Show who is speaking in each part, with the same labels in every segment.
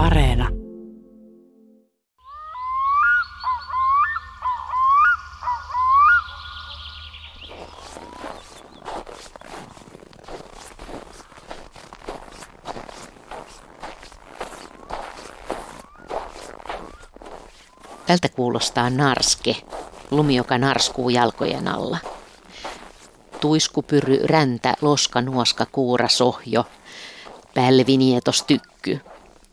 Speaker 1: Areena.
Speaker 2: Tältä kuulostaa narske, lumi, joka narskuu jalkojen alla. Tuiskupyry, räntä, loska, nuoska, kuura, sohjo, pälvinietos, tykky.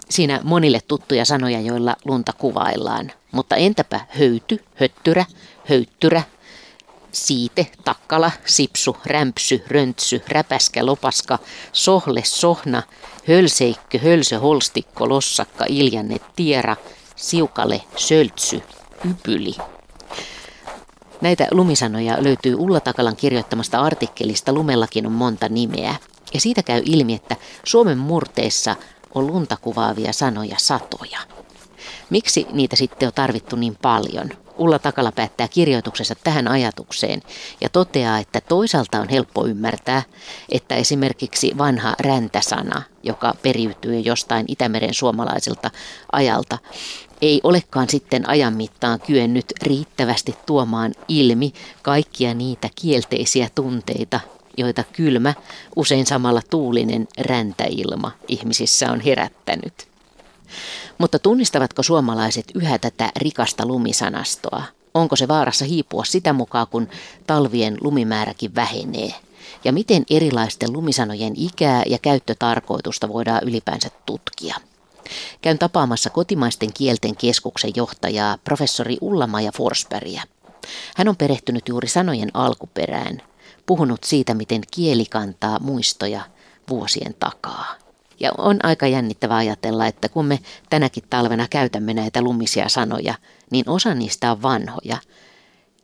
Speaker 2: Siinä monille tuttuja sanoja, joilla lunta kuvaillaan. Mutta entäpä höyty, höttyrä, höyttyrä, siite, takkala, sipsu, rämpsy, röntsy, räpäskä, lopaska, sohle, sohna, hölseikkö, hölsö, holstikko, lossakka, iljanne, tiera, siukale, söltsy, ypyli. Näitä lumisanoja löytyy Ulla Takalan kirjoittamasta artikkelista Lumellakin on monta nimeä. Ja siitä käy ilmi, että Suomen murteissa on lunta kuvaavia sanoja satoja. Miksi niitä sitten on tarvittu niin paljon? Ulla Takala päättää kirjoituksessa tähän ajatukseen ja toteaa, että toisaalta on helppo ymmärtää, että esimerkiksi vanha räntäsana, joka periytyy jostain Itämeren suomalaisilta ajalta, ei olekaan sitten ajan mittaan kyennyt riittävästi tuomaan ilmi kaikkia niitä kielteisiä tunteita, joita kylmä, usein samalla tuulinen räntäilma ihmisissä on herättänyt. Mutta tunnistavatko suomalaiset yhä tätä rikasta lumisanastoa? Onko se vaarassa hiipua sitä mukaan, kun talvien lumimääräkin vähenee? Ja miten erilaisten lumisanojen ikää ja käyttötarkoitusta voidaan ylipäänsä tutkia? Käyn tapaamassa kotimaisten kielten keskuksen johtajaa, professori Ulla-Maja Forsbergia. Hän on perehtynyt juuri sanojen alkuperään, puhunut siitä, miten kieli kantaa muistoja vuosien takaa. Ja on aika jännittävää ajatella, että kun me tänäkin talvena käytämme näitä lumisia sanoja, niin osa niistä on vanhoja.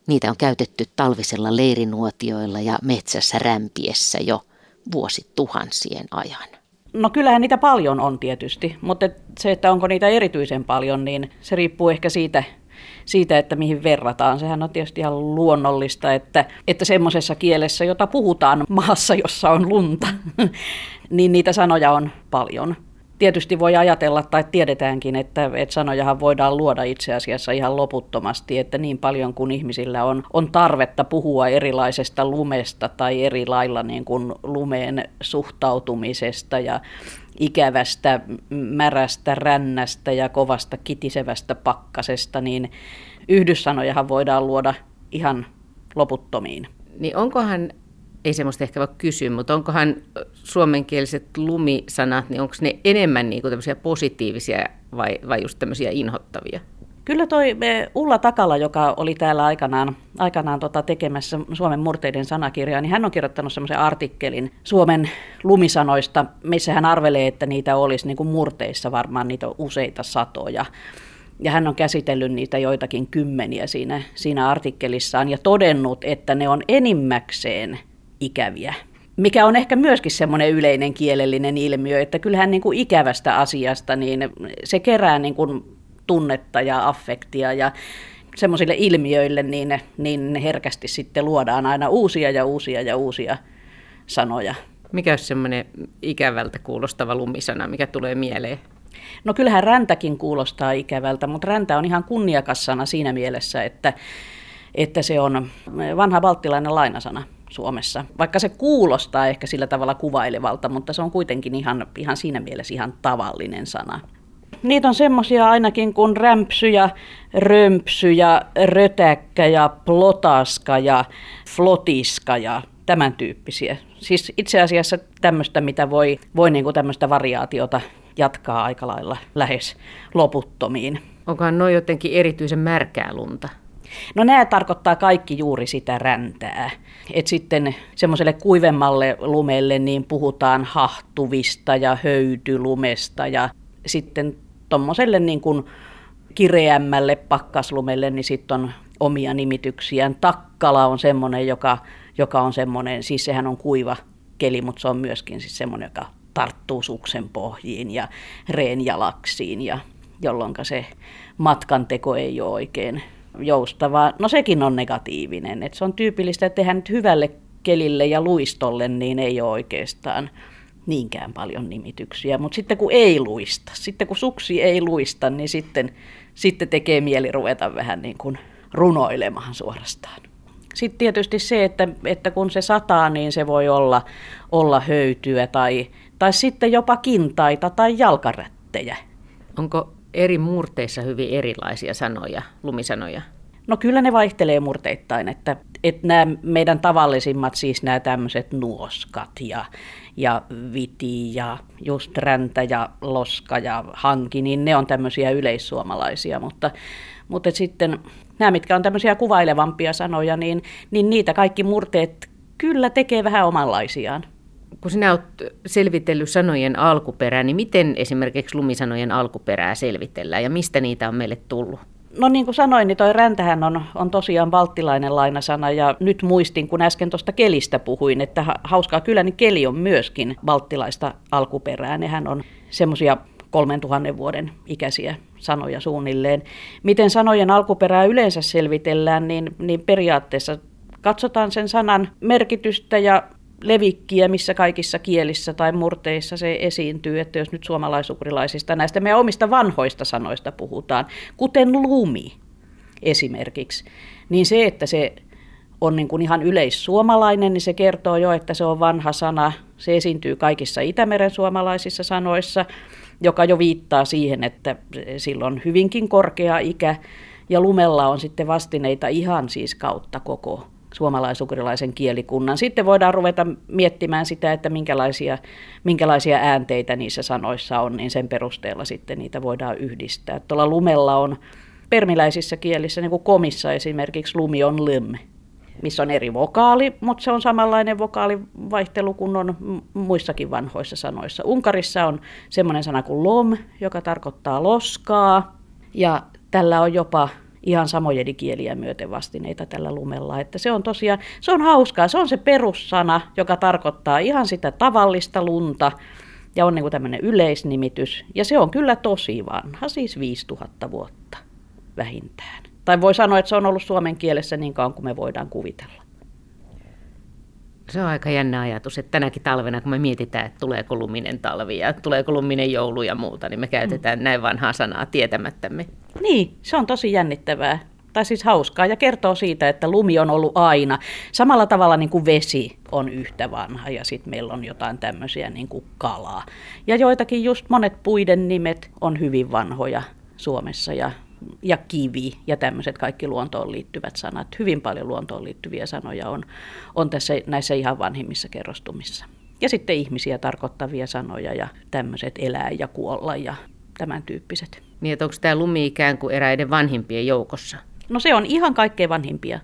Speaker 2: Niitä on käytetty talvisella leirinuotioilla ja metsässä rämpiessä jo vuosituhansien ajan.
Speaker 3: No kyllähän niitä paljon on tietysti, mutta se, että onko niitä erityisen paljon, niin se riippuu ehkä siitä, siitä, että mihin verrataan. Sehän on tietysti ihan luonnollista, että, että semmoisessa kielessä, jota puhutaan maassa, jossa on lunta, niin niitä sanoja on paljon tietysti voi ajatella tai tiedetäänkin, että, että sanojahan voidaan luoda itse asiassa ihan loputtomasti, että niin paljon kuin ihmisillä on, on tarvetta puhua erilaisesta lumesta tai eri lailla niin kuin lumeen suhtautumisesta ja ikävästä, märästä, rännästä ja kovasta kitisevästä pakkasesta, niin yhdyssanojahan voidaan luoda ihan loputtomiin.
Speaker 2: Niin onkohan ei semmoista ehkä voi kysyä, mutta onkohan suomenkieliset lumisanat, niin onko ne enemmän niin kuin positiivisia vai, vai just tämmöisiä inhottavia?
Speaker 3: Kyllä toi Ulla Takala, joka oli täällä aikanaan, aikanaan tota tekemässä Suomen murteiden sanakirjaa, niin hän on kirjoittanut semmoisen artikkelin Suomen lumisanoista, missä hän arvelee, että niitä olisi niin kuin murteissa varmaan niitä useita satoja. Ja hän on käsitellyt niitä joitakin kymmeniä siinä, siinä artikkelissaan ja todennut, että ne on enimmäkseen – ikäviä. Mikä on ehkä myöskin semmoinen yleinen kielellinen ilmiö, että kyllähän niin kuin ikävästä asiasta niin se kerää niin kuin tunnetta ja affektia ja semmoisille ilmiöille niin, niin herkästi sitten luodaan aina uusia ja uusia ja uusia sanoja.
Speaker 2: Mikä olisi semmoinen ikävältä kuulostava lumisana, mikä tulee mieleen?
Speaker 3: No kyllähän räntäkin kuulostaa ikävältä, mutta räntä on ihan kunniakas sana siinä mielessä, että, että se on vanha balttilainen lainasana. Suomessa. Vaikka se kuulostaa ehkä sillä tavalla kuvailevalta, mutta se on kuitenkin ihan, ihan siinä mielessä ihan tavallinen sana. Niitä on semmoisia ainakin kuin rämpsy ja römpsy ja rötäkkä ja plotaska ja flotiska ja tämän tyyppisiä. Siis itse asiassa tämmöistä, mitä voi, voi niin kuin tämmöistä variaatiota jatkaa aika lailla lähes loputtomiin.
Speaker 2: Onkohan noin jotenkin erityisen märkää lunta?
Speaker 3: No nämä tarkoittaa kaikki juuri sitä räntää. Et sitten semmoiselle kuivemmalle lumelle niin puhutaan hahtuvista ja höytylumesta ja sitten tuommoiselle niin kuin kireämmälle pakkaslumelle niin sitten on omia nimityksiään. Takkala on semmoinen, joka, joka on semmoinen, siis sehän on kuiva keli, mutta se on myöskin siis semmoinen, joka tarttuu suksen pohjiin ja reenjalaksiin ja jolloin se matkanteko ei ole oikein joustava, no sekin on negatiivinen. Et se on tyypillistä, että tehdään nyt hyvälle kelille ja luistolle, niin ei ole oikeastaan niinkään paljon nimityksiä, mutta sitten kun ei luista, sitten kun suksi ei luista, niin sitten, sitten tekee mieli ruveta vähän niin kuin runoilemaan suorastaan. Sitten tietysti se, että, että kun se sataa, niin se voi olla, olla höytyä tai, tai sitten jopa kintaita tai jalkarättejä.
Speaker 4: Onko eri murteissa hyvin erilaisia sanoja, lumisanoja?
Speaker 3: No kyllä ne vaihtelee murteittain, että, että nämä meidän tavallisimmat, siis nämä tämmöiset nuoskat ja, ja viti ja just räntä ja loska ja hanki, niin ne on tämmöisiä yleissuomalaisia, mutta, mutta sitten nämä, mitkä on tämmöisiä kuvailevampia sanoja, niin, niin niitä kaikki murteet kyllä tekee vähän omanlaisiaan.
Speaker 4: Kun sinä olet selvitellyt sanojen alkuperää, niin miten esimerkiksi lumisanojen alkuperää selvitellään ja mistä niitä on meille tullut?
Speaker 3: No niin kuin sanoin, niin toi räntähän on, on tosiaan balttilainen lainasana ja nyt muistin, kun äsken tuosta kelistä puhuin, että hauskaa kyllä, niin keli on myöskin balttilaista alkuperää. Nehän on semmoisia 3000 vuoden ikäisiä sanoja suunnilleen. Miten sanojen alkuperää yleensä selvitellään, niin, niin periaatteessa katsotaan sen sanan merkitystä ja levikkiä, missä kaikissa kielissä tai murteissa se esiintyy, että jos nyt suomalaisukrilaisista näistä meidän omista vanhoista sanoista puhutaan, kuten lumi esimerkiksi, niin se, että se on niin kuin ihan yleissuomalainen, niin se kertoo jo, että se on vanha sana. Se esiintyy kaikissa Itämeren suomalaisissa sanoissa, joka jo viittaa siihen, että sillä on hyvinkin korkea ikä. Ja lumella on sitten vastineita ihan siis kautta koko suomalaisukrilaisen kielikunnan. Sitten voidaan ruveta miettimään sitä, että minkälaisia, minkälaisia äänteitä niissä sanoissa on, niin sen perusteella sitten niitä voidaan yhdistää. Tuolla lumella on permiläisissä kielissä, niin kuin komissa esimerkiksi lumi on lym, missä on eri vokaali, mutta se on samanlainen vokaalivaihtelu kuin on muissakin vanhoissa sanoissa. Unkarissa on semmoinen sana kuin lom, joka tarkoittaa loskaa, ja tällä on jopa ihan samojen kieliä myöten vastineita tällä lumella. Että se on tosiaan, se on hauskaa, se on se perussana, joka tarkoittaa ihan sitä tavallista lunta ja on niin tämmöinen yleisnimitys. Ja se on kyllä tosi vanha, siis 5000 vuotta vähintään. Tai voi sanoa, että se on ollut suomen kielessä niin kauan kuin me voidaan kuvitella.
Speaker 4: Se on aika jännä ajatus, että tänäkin talvena, kun me mietitään, että tuleeko luminen talvi ja tuleeko luminen joulu ja muuta, niin me käytetään mm. näin vanhaa sanaa tietämättämme.
Speaker 3: Niin, se on tosi jännittävää. Tai siis hauskaa ja kertoo siitä, että lumi on ollut aina. Samalla tavalla niin kuin vesi on yhtä vanha ja sitten meillä on jotain tämmöisiä niin kuin kalaa. Ja joitakin just monet puiden nimet on hyvin vanhoja Suomessa ja ja kivi ja tämmöiset kaikki luontoon liittyvät sanat. Hyvin paljon luontoon liittyviä sanoja on, on tässä, näissä ihan vanhimmissa kerrostumissa. Ja sitten ihmisiä tarkoittavia sanoja ja tämmöiset elää ja kuolla ja tämän tyyppiset.
Speaker 4: Niin, että onko tämä lumi ikään kuin eräiden vanhimpien joukossa?
Speaker 3: No se on ihan kaikkein vanhimpia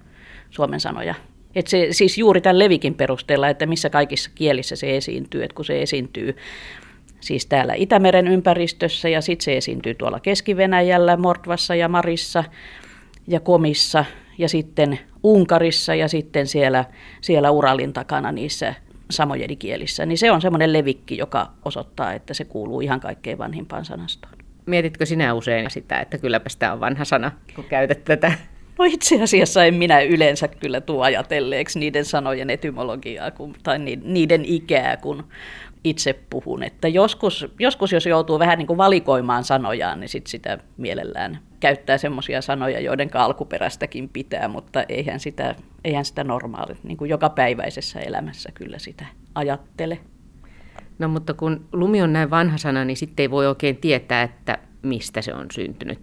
Speaker 3: Suomen sanoja. Et se, siis juuri tämän levikin perusteella, että missä kaikissa kielissä se esiintyy, että kun se esiintyy siis täällä Itämeren ympäristössä ja sitten se esiintyy tuolla Keski-Venäjällä, Mordvassa ja Marissa ja Komissa ja sitten Unkarissa ja sitten siellä, siellä Uralin takana niissä samojedikielissä. Niin se on semmoinen levikki, joka osoittaa, että se kuuluu ihan kaikkein vanhimpaan sanastoon.
Speaker 4: Mietitkö sinä usein sitä, että kylläpä tämä on vanha sana, kun käytät tätä?
Speaker 3: No itse asiassa en minä yleensä kyllä tuo ajatelleeksi niiden sanojen etymologiaa kun, tai niiden ikää, kun itse puhun. Että joskus, joskus, jos joutuu vähän niin kuin valikoimaan sanojaan, niin sit sitä mielellään käyttää semmoisia sanoja, joiden alkuperästäkin pitää, mutta eihän sitä, eihän sitä normaali, niin kuin jokapäiväisessä elämässä kyllä sitä ajattele.
Speaker 4: No mutta kun lumi on näin vanha sana, niin sitten ei voi oikein tietää, että mistä se on syntynyt.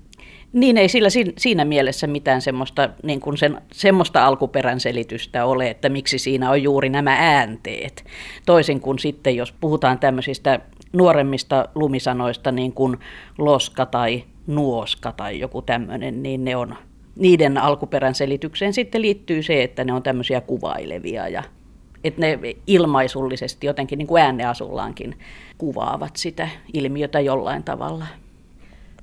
Speaker 3: Niin ei sillä siinä mielessä mitään semmoista, niin kuin sen, semmoista alkuperän selitystä ole, että miksi siinä on juuri nämä äänteet. Toisin kuin sitten, jos puhutaan tämmöisistä nuoremmista lumisanoista, niin kuin loska tai nuoska tai joku tämmöinen, niin ne on, niiden alkuperän selitykseen sitten liittyy se, että ne on tämmöisiä kuvailevia ja että ne ilmaisullisesti jotenkin niin kuin ääneasullaankin kuvaavat sitä ilmiötä jollain tavalla.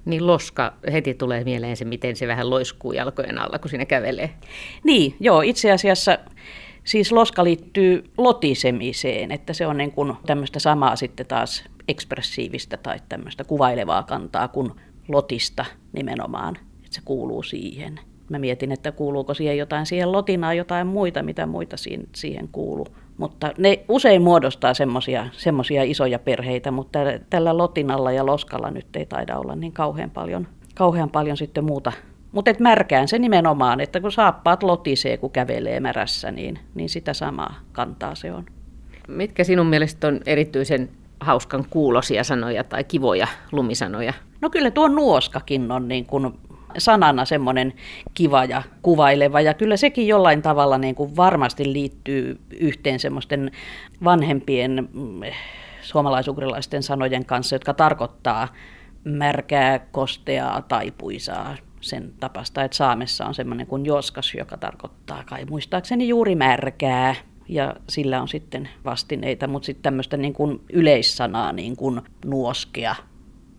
Speaker 4: Niin loska, heti tulee mieleen se, miten se vähän loiskuu jalkojen alla, kun siinä kävelee.
Speaker 3: Niin, joo, itse asiassa siis loska liittyy lotisemiseen, että se on niin kuin tämmöistä samaa sitten taas ekspressiivistä tai tämmöistä kuvailevaa kantaa kuin lotista nimenomaan, että se kuuluu siihen. Mä mietin, että kuuluuko siihen jotain siihen lotinaan jotain muita, mitä muita siihen kuuluu. Mutta ne usein muodostaa semmoisia isoja perheitä, mutta tällä Lotinalla ja Loskalla nyt ei taida olla niin kauhean paljon, kauhean paljon sitten muuta. Mutta et märkään se nimenomaan, että kun saappaat lotisee, kun kävelee märässä, niin, niin sitä samaa kantaa se on.
Speaker 4: Mitkä sinun mielestä on erityisen hauskan kuulosia sanoja tai kivoja lumisanoja?
Speaker 3: No kyllä tuo nuoskakin on niin kuin sanana semmoinen kiva ja kuvaileva. Ja kyllä sekin jollain tavalla niin kuin varmasti liittyy yhteen semmoisten vanhempien mm, suomalaisugrilaisten sanojen kanssa, jotka tarkoittaa märkää, kosteaa, taipuisaa, sen tapasta, että Saamessa on semmoinen kuin joskas, joka tarkoittaa kai muistaakseni juuri märkää, ja sillä on sitten vastineita, mutta sitten tämmöistä niin kuin yleissanaa, niin kuin nuoskea,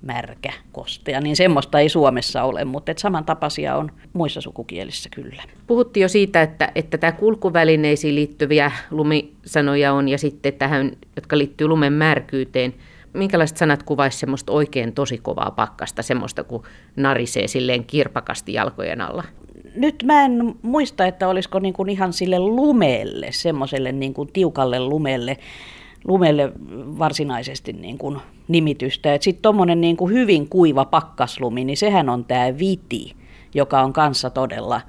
Speaker 3: märkä, kostea, niin semmoista ei Suomessa ole, mutta et samantapaisia on muissa sukukielissä kyllä.
Speaker 4: Puhuttiin jo siitä, että, että tämä kulkuvälineisiin liittyviä lumisanoja on ja sitten tähän, jotka liittyy lumen märkyyteen. Minkälaiset sanat kuvaisi semmoista oikein tosi kovaa pakkasta, semmoista kun narisee silleen kirpakasti jalkojen alla?
Speaker 3: nyt mä en muista, että olisiko niin kuin ihan sille lumelle, semmoiselle niin kuin tiukalle lumelle, lumelle varsinaisesti niin kuin nimitystä. Sitten tuommoinen niin kuin hyvin kuiva pakkaslumi, niin sehän on tämä viti, joka on kanssa todella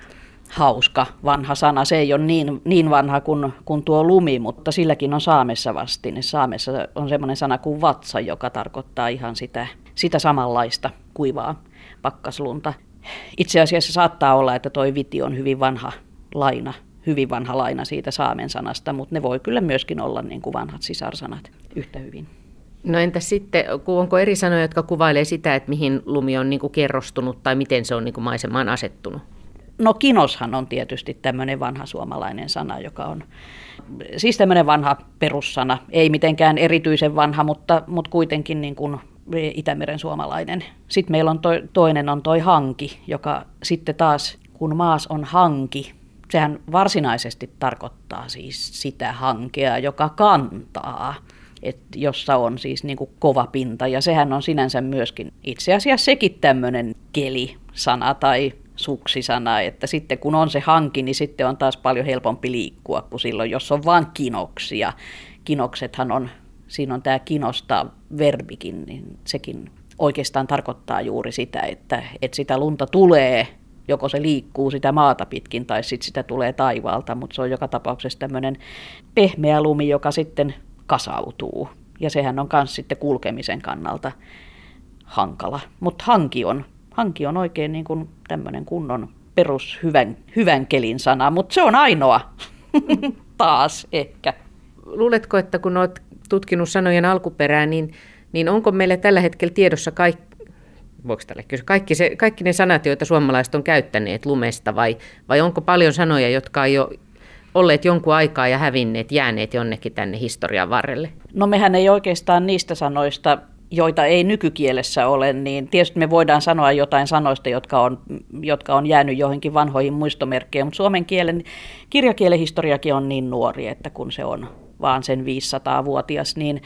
Speaker 3: hauska vanha sana. Se ei ole niin, niin vanha kuin, kuin tuo lumi, mutta silläkin on saamessa vastine. Saamessa on semmoinen sana kuin vatsa, joka tarkoittaa ihan sitä, sitä samanlaista kuivaa pakkaslunta. Itse asiassa saattaa olla, että toi viti on hyvin vanha laina, hyvin vanha laina siitä saamen sanasta, mutta ne voi kyllä myöskin olla niin kuin vanhat sisarsanat yhtä hyvin.
Speaker 4: No entä sitten, onko eri sanoja, jotka kuvailee sitä, että mihin lumi on niin kuin kerrostunut tai miten se on niin kuin maisemaan asettunut?
Speaker 3: No kinoshan on tietysti tämmöinen vanha suomalainen sana, joka on siis tämmöinen vanha perussana. Ei mitenkään erityisen vanha, mutta, mutta kuitenkin niin kuin Itämeren suomalainen. Sitten meillä on toi, toinen on toi hanki, joka sitten taas, kun maas on hanki, sehän varsinaisesti tarkoittaa siis sitä hankea, joka kantaa, et jossa on siis niin kuin kova pinta. Ja sehän on sinänsä myöskin itse asiassa sekin tämmöinen kelisana tai suksisana, että sitten kun on se hanki, niin sitten on taas paljon helpompi liikkua kuin silloin, jos on vain kinoksia. Kinoksethan on siinä on tämä kinostaa verbikin, niin sekin oikeastaan tarkoittaa juuri sitä, että, että sitä lunta tulee, joko se liikkuu sitä maata pitkin tai sitten sitä tulee taivaalta, mutta se on joka tapauksessa tämmöinen pehmeä lumi, joka sitten kasautuu. Ja sehän on myös sitten kulkemisen kannalta hankala. Mutta hanki on, hanki on oikein niin kuin tämmöinen kunnon perus hyvän, hyvän kelin sana, mutta se on ainoa taas ehkä.
Speaker 4: Luuletko, että kun olet tutkinut sanojen alkuperää, niin, niin onko meillä tällä hetkellä tiedossa kaikki, tälle kysyä, kaikki, se, kaikki ne sanat, joita suomalaiset on käyttäneet lumesta, vai, vai onko paljon sanoja, jotka on jo olleet jonkun aikaa ja hävinneet, jääneet jonnekin tänne historian varrelle?
Speaker 3: No mehän ei oikeastaan niistä sanoista joita ei nykykielessä ole, niin tietysti me voidaan sanoa jotain sanoista, jotka on, jotka on jäänyt johonkin vanhoihin muistomerkkeihin, mutta suomen kielen kirjakielen historiakin on niin nuori, että kun se on vaan sen 500-vuotias, niin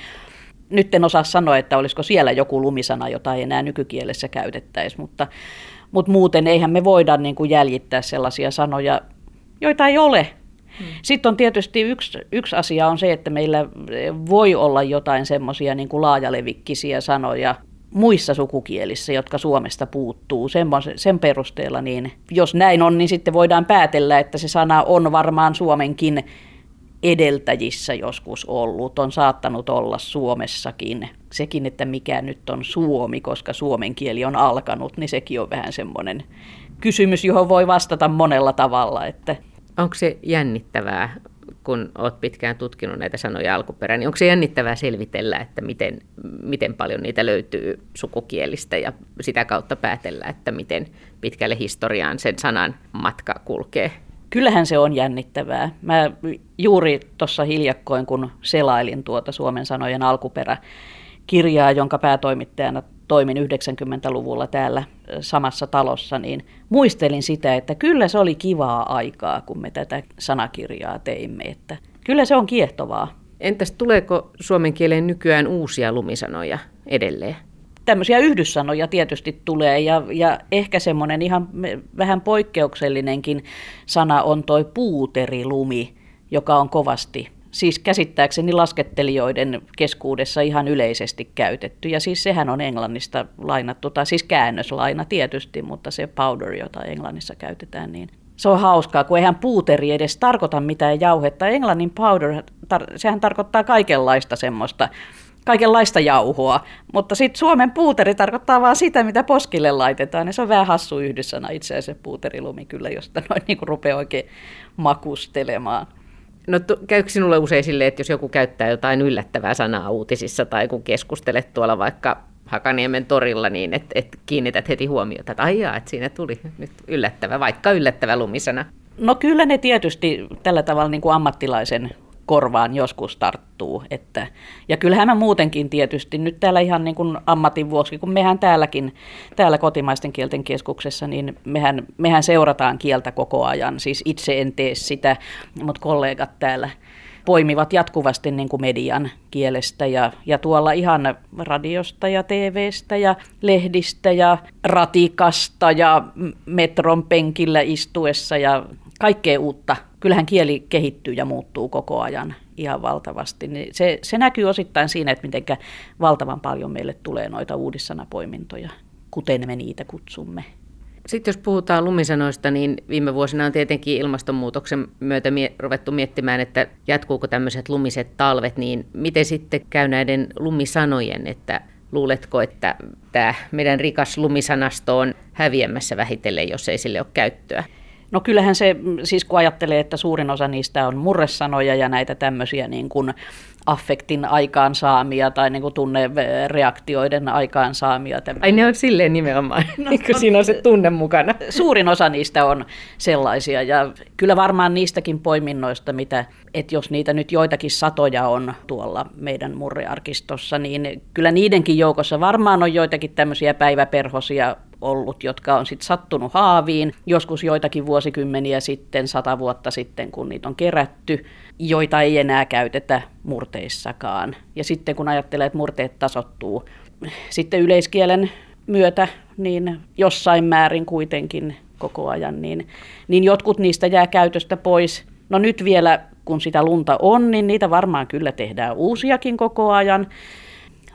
Speaker 3: nyt en osaa sanoa, että olisiko siellä joku lumisana, jota ei enää nykykielessä käytettäisi, mutta, mutta muuten eihän me voida niin kuin jäljittää sellaisia sanoja, joita ei ole. Hmm. Sitten on tietysti yksi, yksi asia on se, että meillä voi olla jotain semmoisia niin kuin laajalevikkisiä sanoja muissa sukukielissä, jotka Suomesta puuttuu. Sen, sen perusteella, niin jos näin on, niin sitten voidaan päätellä, että se sana on varmaan suomenkin edeltäjissä joskus ollut, on saattanut olla Suomessakin. Sekin, että mikä nyt on suomi, koska suomen kieli on alkanut, niin sekin on vähän semmoinen kysymys, johon voi vastata monella tavalla. Että
Speaker 4: Onko se jännittävää, kun olet pitkään tutkinut näitä sanoja alkuperään, niin onko se jännittävää selvitellä, että miten, miten paljon niitä löytyy sukukielistä ja sitä kautta päätellä, että miten pitkälle historiaan sen sanan matka kulkee?
Speaker 3: Kyllähän se on jännittävää. Mä juuri tuossa hiljakkoin, kun selailin tuota Suomen sanojen alkuperäkirjaa, jonka päätoimittajana toimin 90-luvulla täällä samassa talossa, niin muistelin sitä, että kyllä se oli kivaa aikaa, kun me tätä sanakirjaa teimme. Että kyllä se on kiehtovaa.
Speaker 4: Entäs tuleeko suomen kieleen nykyään uusia lumisanoja edelleen?
Speaker 3: Tämmöisiä yhdyssanoja tietysti tulee ja, ja ehkä semmoinen ihan vähän poikkeuksellinenkin sana on toi puuterilumi, joka on kovasti siis käsittääkseni laskettelijoiden keskuudessa ihan yleisesti käytetty. Ja siis sehän on englannista lainattu, tai siis käännöslaina tietysti, mutta se powder, jota englannissa käytetään, niin se on hauskaa, kun eihän puuteri edes tarkoita mitään jauhetta. Englannin powder, tar- sehän tarkoittaa kaikenlaista semmoista kaikenlaista jauhoa, mutta sitten Suomen puuteri tarkoittaa vain sitä, mitä poskille laitetaan, ja se on vähän hassu yhdyssana itse asiassa puuterilumi kyllä, josta noin niin rupeaa oikein makustelemaan.
Speaker 4: No käykö sinulle usein sille, että jos joku käyttää jotain yllättävää sanaa uutisissa tai kun keskustelet tuolla vaikka Hakaniemen torilla, niin että et kiinnität heti huomiota, että aijaa, että siinä tuli nyt yllättävä, vaikka yllättävä lumisana.
Speaker 3: No kyllä ne tietysti tällä tavalla niin kuin ammattilaisen korvaan joskus tarttuu. Että, ja kyllähän mä muutenkin tietysti nyt täällä ihan niin kuin ammatin vuoksi, kun mehän täälläkin, täällä kotimaisten kielten keskuksessa, niin mehän, mehän seurataan kieltä koko ajan. Siis itse en tee sitä, mutta kollegat täällä poimivat jatkuvasti niin kuin median kielestä ja, ja tuolla ihan radiosta ja TVstä ja lehdistä ja ratikasta ja metron penkillä istuessa ja kaikkea uutta. Kyllähän kieli kehittyy ja muuttuu koko ajan ihan valtavasti. Niin se, se näkyy osittain siinä, että miten valtavan paljon meille tulee noita uudissanapoimintoja, kuten me niitä kutsumme.
Speaker 4: Sitten jos puhutaan lumisanoista, niin viime vuosina on tietenkin ilmastonmuutoksen myötä mie- ruvettu miettimään, että jatkuuko tämmöiset lumiset talvet, niin miten sitten käy näiden lumisanojen, että luuletko, että tämä meidän rikas lumisanasto on häviämässä vähitellen, jos ei sille ole käyttöä?
Speaker 3: No kyllähän se, siis kun ajattelee, että suurin osa niistä on murresanoja ja näitä tämmöisiä niin kuin affektin aikaansaamia tai niin kuin tunnereaktioiden aikaansaamia.
Speaker 4: Ai ne on silleen nimenomaan, no, kun siinä on se tunne mukana.
Speaker 3: Suurin osa niistä on sellaisia ja kyllä varmaan niistäkin poiminnoista, mitä, että jos niitä nyt joitakin satoja on tuolla meidän murrearkistossa, niin kyllä niidenkin joukossa varmaan on joitakin tämmöisiä päiväperhosia ollut, jotka on sitten sattunut haaviin, joskus joitakin vuosikymmeniä sitten, sata vuotta sitten, kun niitä on kerätty, joita ei enää käytetä murteissakaan. Ja sitten kun ajattelee, että murteet tasottuu sitten yleiskielen myötä, niin jossain määrin kuitenkin koko ajan, niin, niin jotkut niistä jää käytöstä pois. No nyt vielä, kun sitä lunta on, niin niitä varmaan kyllä tehdään uusiakin koko ajan.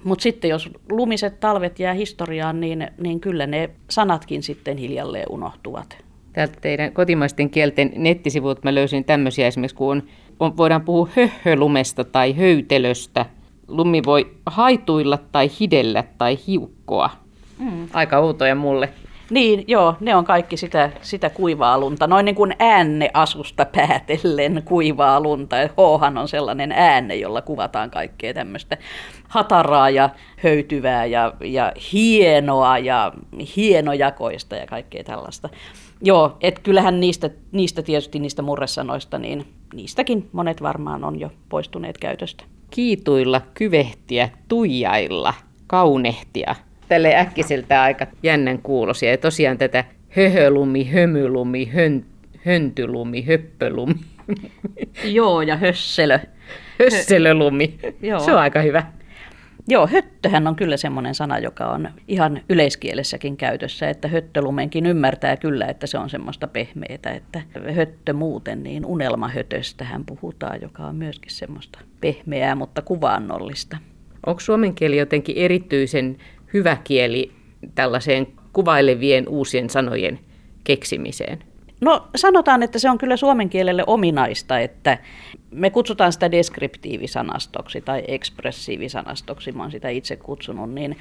Speaker 3: Mutta sitten jos lumiset talvet jää historiaan, niin, niin kyllä ne sanatkin sitten hiljalleen unohtuvat.
Speaker 4: Täältä teidän kotimaisten kielten nettisivut mä löysin tämmöisiä esimerkiksi, kun on, on, voidaan puhua höhölumesta tai höytelöstä. Lumi voi haituilla tai hidellä tai hiukkoa. Mm. Aika outoja mulle.
Speaker 3: Niin, joo, ne on kaikki sitä, sitä kuivaa lunta. Noin niin kuin asusta päätellen kuivaa lunta. Hhan on sellainen äänne, jolla kuvataan kaikkea tämmöistä hataraa ja höytyvää ja, ja hienoa ja hienojakoista ja kaikkea tällaista. Joo, että kyllähän niistä, niistä tietysti niistä murresanoista, niin niistäkin monet varmaan on jo poistuneet käytöstä.
Speaker 4: Kiituilla, kyvehtiä, tuijailla, kaunehtia, tälle äkkiseltä aika jännän kuulosia. Ja tosiaan tätä höhölumi, hömylumi, hön, höntylumi, höppölumi.
Speaker 3: Joo, ja hösselö.
Speaker 4: Hösselölumi. Joo. Se on aika hyvä.
Speaker 3: Joo, höttöhän on kyllä semmoinen sana, joka on ihan yleiskielessäkin käytössä, että höttölumenkin ymmärtää kyllä, että se on semmoista pehmeitä, että höttö muuten, niin unelmahötöstähän puhutaan, joka on myöskin semmoista pehmeää, mutta kuvaannollista.
Speaker 4: Onko suomen kieli jotenkin erityisen hyvä kieli tällaiseen kuvailevien uusien sanojen keksimiseen?
Speaker 3: No sanotaan, että se on kyllä suomen kielelle ominaista, että me kutsutaan sitä deskriptiivisanastoksi tai ekspressiivisanastoksi, mä oon sitä itse kutsunut, niin,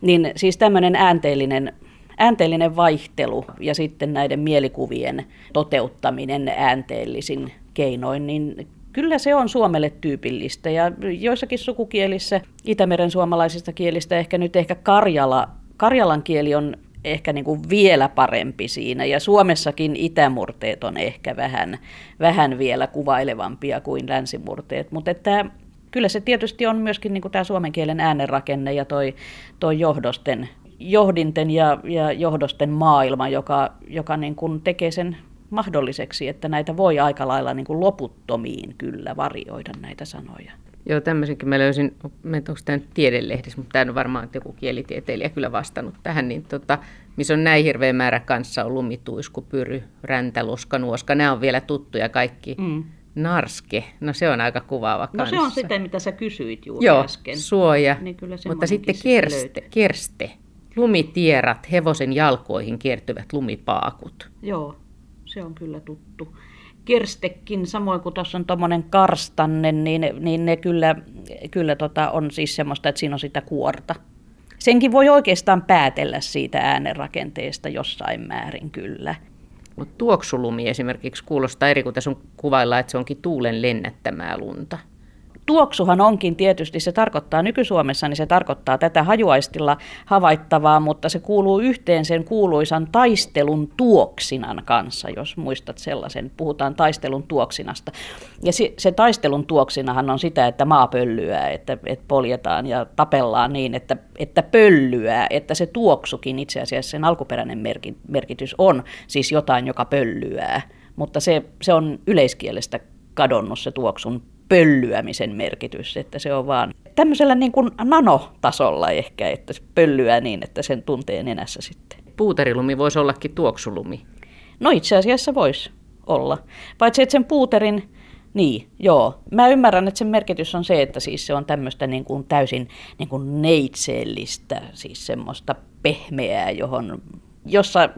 Speaker 3: niin siis tämmöinen äänteellinen, äänteellinen vaihtelu ja sitten näiden mielikuvien toteuttaminen äänteellisin keinoin, niin Kyllä se on Suomelle tyypillistä ja joissakin sukukielissä, Itämeren suomalaisista kielistä ehkä nyt ehkä Karjala, Karjalan kieli on ehkä niin kuin vielä parempi siinä ja Suomessakin itämurteet on ehkä vähän, vähän vielä kuvailevampia kuin länsimurteet, mutta että kyllä se tietysti on myöskin niin kuin tämä suomen kielen äänenrakenne ja toi, toi johdosten, johdinten ja, ja johdosten maailma, joka, joka niin kuin tekee sen mahdolliseksi, että näitä voi aika lailla niin kuin loputtomiin kyllä varioida näitä sanoja.
Speaker 4: Joo, tämmöisenkin mä löysin, onko tämä nyt tiedelehdissä, mutta tämä on varmaan joku kielitieteilijä kyllä vastannut tähän, niin tota, missä on näin hirveä määrä kanssa on lumituisku, pyry, räntä, luska, nuoska, nämä on vielä tuttuja kaikki. Mm. Narske, no se on aika kuvaava
Speaker 3: No
Speaker 4: kanssa.
Speaker 3: se on sitä, mitä sä kysyit juuri
Speaker 4: Joo,
Speaker 3: äsken.
Speaker 4: suoja.
Speaker 3: Niin kyllä
Speaker 4: Mutta sitten
Speaker 3: sitten
Speaker 4: kerste,
Speaker 3: löytyy.
Speaker 4: kerste. Lumitierat, hevosen jalkoihin kiertyvät lumipaakut.
Speaker 3: Joo, se on kyllä tuttu. Kerstekin, samoin kuin tuossa on tuommoinen karstanne, niin, niin ne kyllä, kyllä tota on siis semmoista, että siinä on sitä kuorta. Senkin voi oikeastaan päätellä siitä äänenrakenteesta jossain määrin kyllä.
Speaker 4: Mutta tuoksulumi esimerkiksi kuulostaa eri, kun tässä on kuvailla, että se onkin tuulen lennättämää lunta.
Speaker 3: Tuoksuhan onkin tietysti, se tarkoittaa nyky-Suomessa, niin se tarkoittaa tätä hajuaistilla havaittavaa, mutta se kuuluu yhteen sen kuuluisan taistelun tuoksinan kanssa, jos muistat sellaisen. Puhutaan taistelun tuoksinasta. Ja se, se taistelun tuoksinahan on sitä, että maa pöllyää, että, että poljetaan ja tapellaan niin, että, että pöllyää, että se tuoksukin itse asiassa sen alkuperäinen merki, merkitys on siis jotain, joka pöllyää. Mutta se, se on yleiskielestä kadonnut se tuoksun pöllyämisen merkitys, että se on vaan tämmöisellä niin kuin nanotasolla ehkä, että se pöllyää niin, että sen tuntee nenässä sitten.
Speaker 4: Puuterilumi voisi ollakin tuoksulumi.
Speaker 3: No itse asiassa voisi olla. Paitsi että sen puuterin, niin joo. Mä ymmärrän, että sen merkitys on se, että siis se on tämmöistä niin kuin täysin niin kuin neitseellistä, siis semmoista pehmeää, johon jossa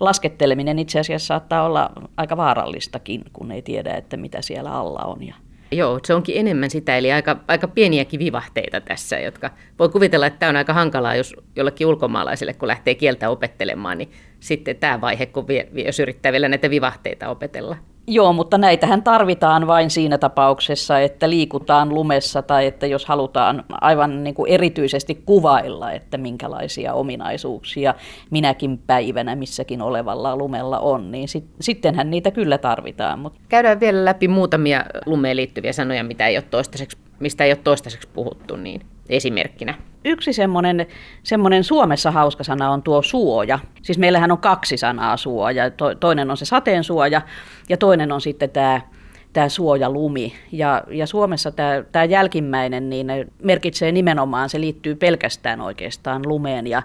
Speaker 3: lasketteleminen itse asiassa saattaa olla aika vaarallistakin, kun ei tiedä, että mitä siellä alla on. Ja
Speaker 4: Joo, se onkin enemmän sitä, eli aika, aika pieniäkin vivahteita tässä, jotka voi kuvitella, että tämä on aika hankalaa, jos jollekin ulkomaalaiselle, kun lähtee kieltä opettelemaan, niin sitten tämä vaihe, kun vie, jos yrittää vielä näitä vivahteita opetella.
Speaker 3: Joo, mutta näitähän tarvitaan vain siinä tapauksessa, että liikutaan lumessa tai että jos halutaan aivan niin kuin erityisesti kuvailla, että minkälaisia ominaisuuksia minäkin päivänä missäkin olevalla lumella on, niin sit, sittenhän niitä kyllä tarvitaan. Mutta
Speaker 4: Käydään vielä läpi muutamia lumeen liittyviä sanoja, mitä ei ole toistaiseksi, mistä ei ole toistaiseksi puhuttu, niin esimerkkinä.
Speaker 3: Yksi semmoinen, semmoinen Suomessa hauska sana on tuo suoja. Siis meillähän on kaksi sanaa suoja. To, toinen on se sateensuoja ja toinen on sitten tämä tämä suojalumi. Ja, ja Suomessa tämä, tämä jälkimmäinen niin merkitsee nimenomaan, se liittyy pelkästään oikeastaan lumeen ja,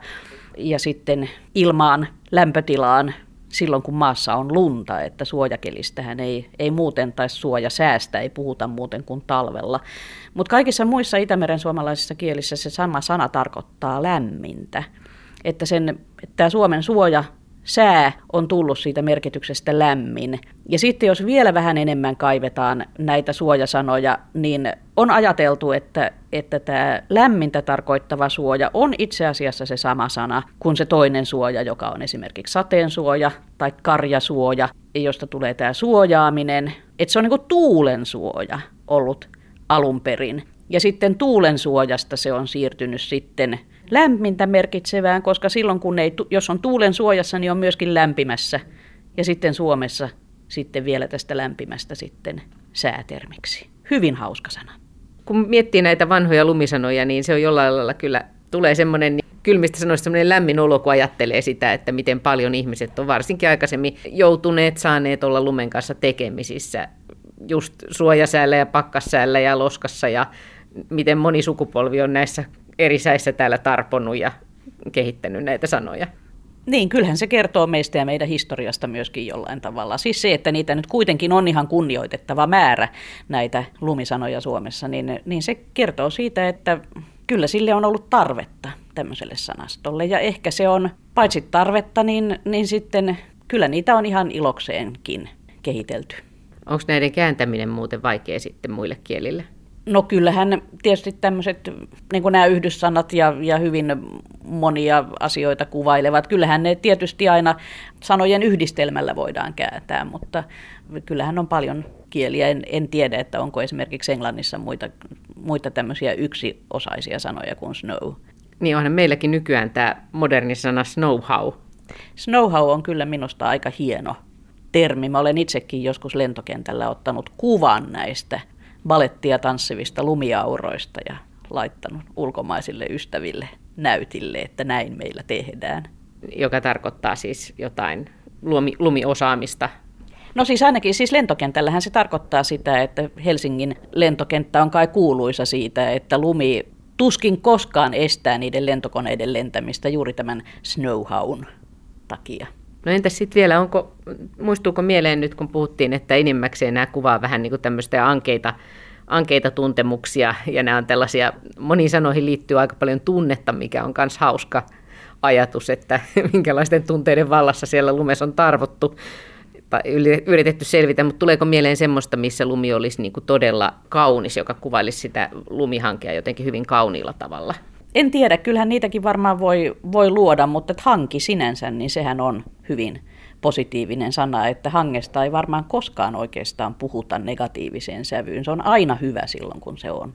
Speaker 3: ja sitten ilmaan, lämpötilaan, silloin kun maassa on lunta, että suojakelistähän ei, ei muuten tai suoja säästä, ei puhuta muuten kuin talvella. Mutta kaikissa muissa Itämeren suomalaisissa kielissä se sama sana tarkoittaa lämmintä. Että sen, tämä Suomen suoja sää on tullut siitä merkityksestä lämmin. Ja sitten jos vielä vähän enemmän kaivetaan näitä suojasanoja, niin on ajateltu, että, että tämä lämmintä tarkoittava suoja on itse asiassa se sama sana kuin se toinen suoja, joka on esimerkiksi sateensuoja tai karjasuoja, josta tulee tämä suojaaminen. Että se on niin kuin tuulen suoja ollut alun perin. Ja sitten tuulen suojasta se on siirtynyt sitten lämmintä merkitsevään, koska silloin kun ei, jos on tuulen suojassa, niin on myöskin lämpimässä. Ja sitten Suomessa sitten vielä tästä lämpimästä sitten säätermiksi. Hyvin hauska sana.
Speaker 4: Kun miettii näitä vanhoja lumisanoja, niin se on jollain lailla kyllä, tulee semmoinen niin kylmistä sanoista semmoinen lämmin olo, kun ajattelee sitä, että miten paljon ihmiset on varsinkin aikaisemmin joutuneet, saaneet olla lumen kanssa tekemisissä just suojasäällä ja pakkassäällä ja loskassa ja miten moni sukupolvi on näissä eri säissä täällä tarponut ja kehittänyt näitä sanoja.
Speaker 3: Niin, kyllähän se kertoo meistä ja meidän historiasta myöskin jollain tavalla. Siis se, että niitä nyt kuitenkin on ihan kunnioitettava määrä näitä lumisanoja Suomessa, niin, niin se kertoo siitä, että kyllä sille on ollut tarvetta tämmöiselle sanastolle. Ja ehkä se on paitsi tarvetta, niin, niin sitten kyllä niitä on ihan ilokseenkin kehitelty.
Speaker 4: Onko näiden kääntäminen muuten vaikea sitten muille kielille?
Speaker 3: No kyllähän tietysti tämmöiset, niin kuin nämä yhdyssanat ja, ja hyvin monia asioita kuvailevat, kyllähän ne tietysti aina sanojen yhdistelmällä voidaan kääntää, mutta kyllähän on paljon kieliä. En, en tiedä, että onko esimerkiksi Englannissa muita, muita tämmöisiä yksiosaisia sanoja kuin snow.
Speaker 4: Niin onhan meilläkin nykyään tämä moderni sana snowhow.
Speaker 3: Snowhow on kyllä minusta aika hieno termi. Mä olen itsekin joskus lentokentällä ottanut kuvan näistä balettia tanssivista lumiauroista ja laittanut ulkomaisille ystäville näytille, että näin meillä tehdään.
Speaker 4: Joka tarkoittaa siis jotain lumi, lumiosaamista.
Speaker 3: No siis ainakin siis lentokentällähän se tarkoittaa sitä, että Helsingin lentokenttä on kai kuuluisa siitä, että lumi tuskin koskaan estää niiden lentokoneiden lentämistä juuri tämän snowhaun takia.
Speaker 4: No entäs sitten vielä, onko, muistuuko mieleen nyt, kun puhuttiin, että enimmäkseen nämä kuvaa vähän niin tämmöistä ankeita, ankeita tuntemuksia, ja nämä on tällaisia, moniin sanoihin liittyy aika paljon tunnetta, mikä on myös hauska ajatus, että minkälaisten tunteiden vallassa siellä lumessa on tarvottu tai yritetty selvitä, mutta tuleeko mieleen semmoista, missä lumi olisi niin kuin todella kaunis, joka kuvailisi sitä lumihankea jotenkin hyvin kauniilla tavalla?
Speaker 3: En tiedä, kyllähän niitäkin varmaan voi, voi luoda, mutta hanki sinänsä, niin sehän on hyvin positiivinen sana, että hangesta ei varmaan koskaan oikeastaan puhuta negatiiviseen sävyyn. Se on aina hyvä silloin, kun se on.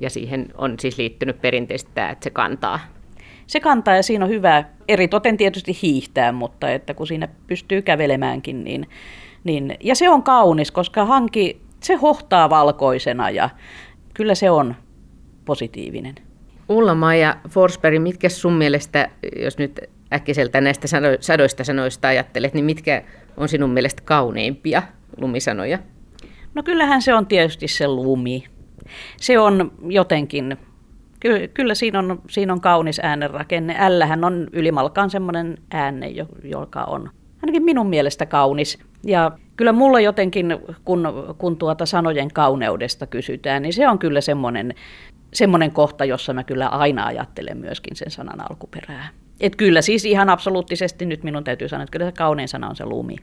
Speaker 4: Ja siihen on siis liittynyt perinteisesti tämä, että se kantaa.
Speaker 3: Se kantaa ja siinä on hyvä, eri toten tietysti hiihtää, mutta että kun siinä pystyy kävelemäänkin, niin, niin ja se on kaunis, koska hanki, se hohtaa valkoisena ja kyllä se on positiivinen.
Speaker 4: Ulla-Maija Forsberg, mitkä sun mielestä, jos nyt äkkiseltä näistä sadoista sanoista ajattelet, niin mitkä on sinun mielestä kauneimpia lumisanoja?
Speaker 3: No kyllähän se on tietysti se lumi. Se on jotenkin, ky- kyllä siinä on, siinä on kaunis äänenrakenne. Ällähän on ylimalkaan semmoinen ääne, joka on ainakin minun mielestä kaunis. Ja kyllä mulla jotenkin, kun, kun tuota sanojen kauneudesta kysytään, niin se on kyllä semmoinen semmoinen kohta, jossa mä kyllä aina ajattelen myöskin sen sanan alkuperää. Et kyllä siis ihan absoluuttisesti nyt minun täytyy sanoa, että kyllä se kaunein sana on se lumi.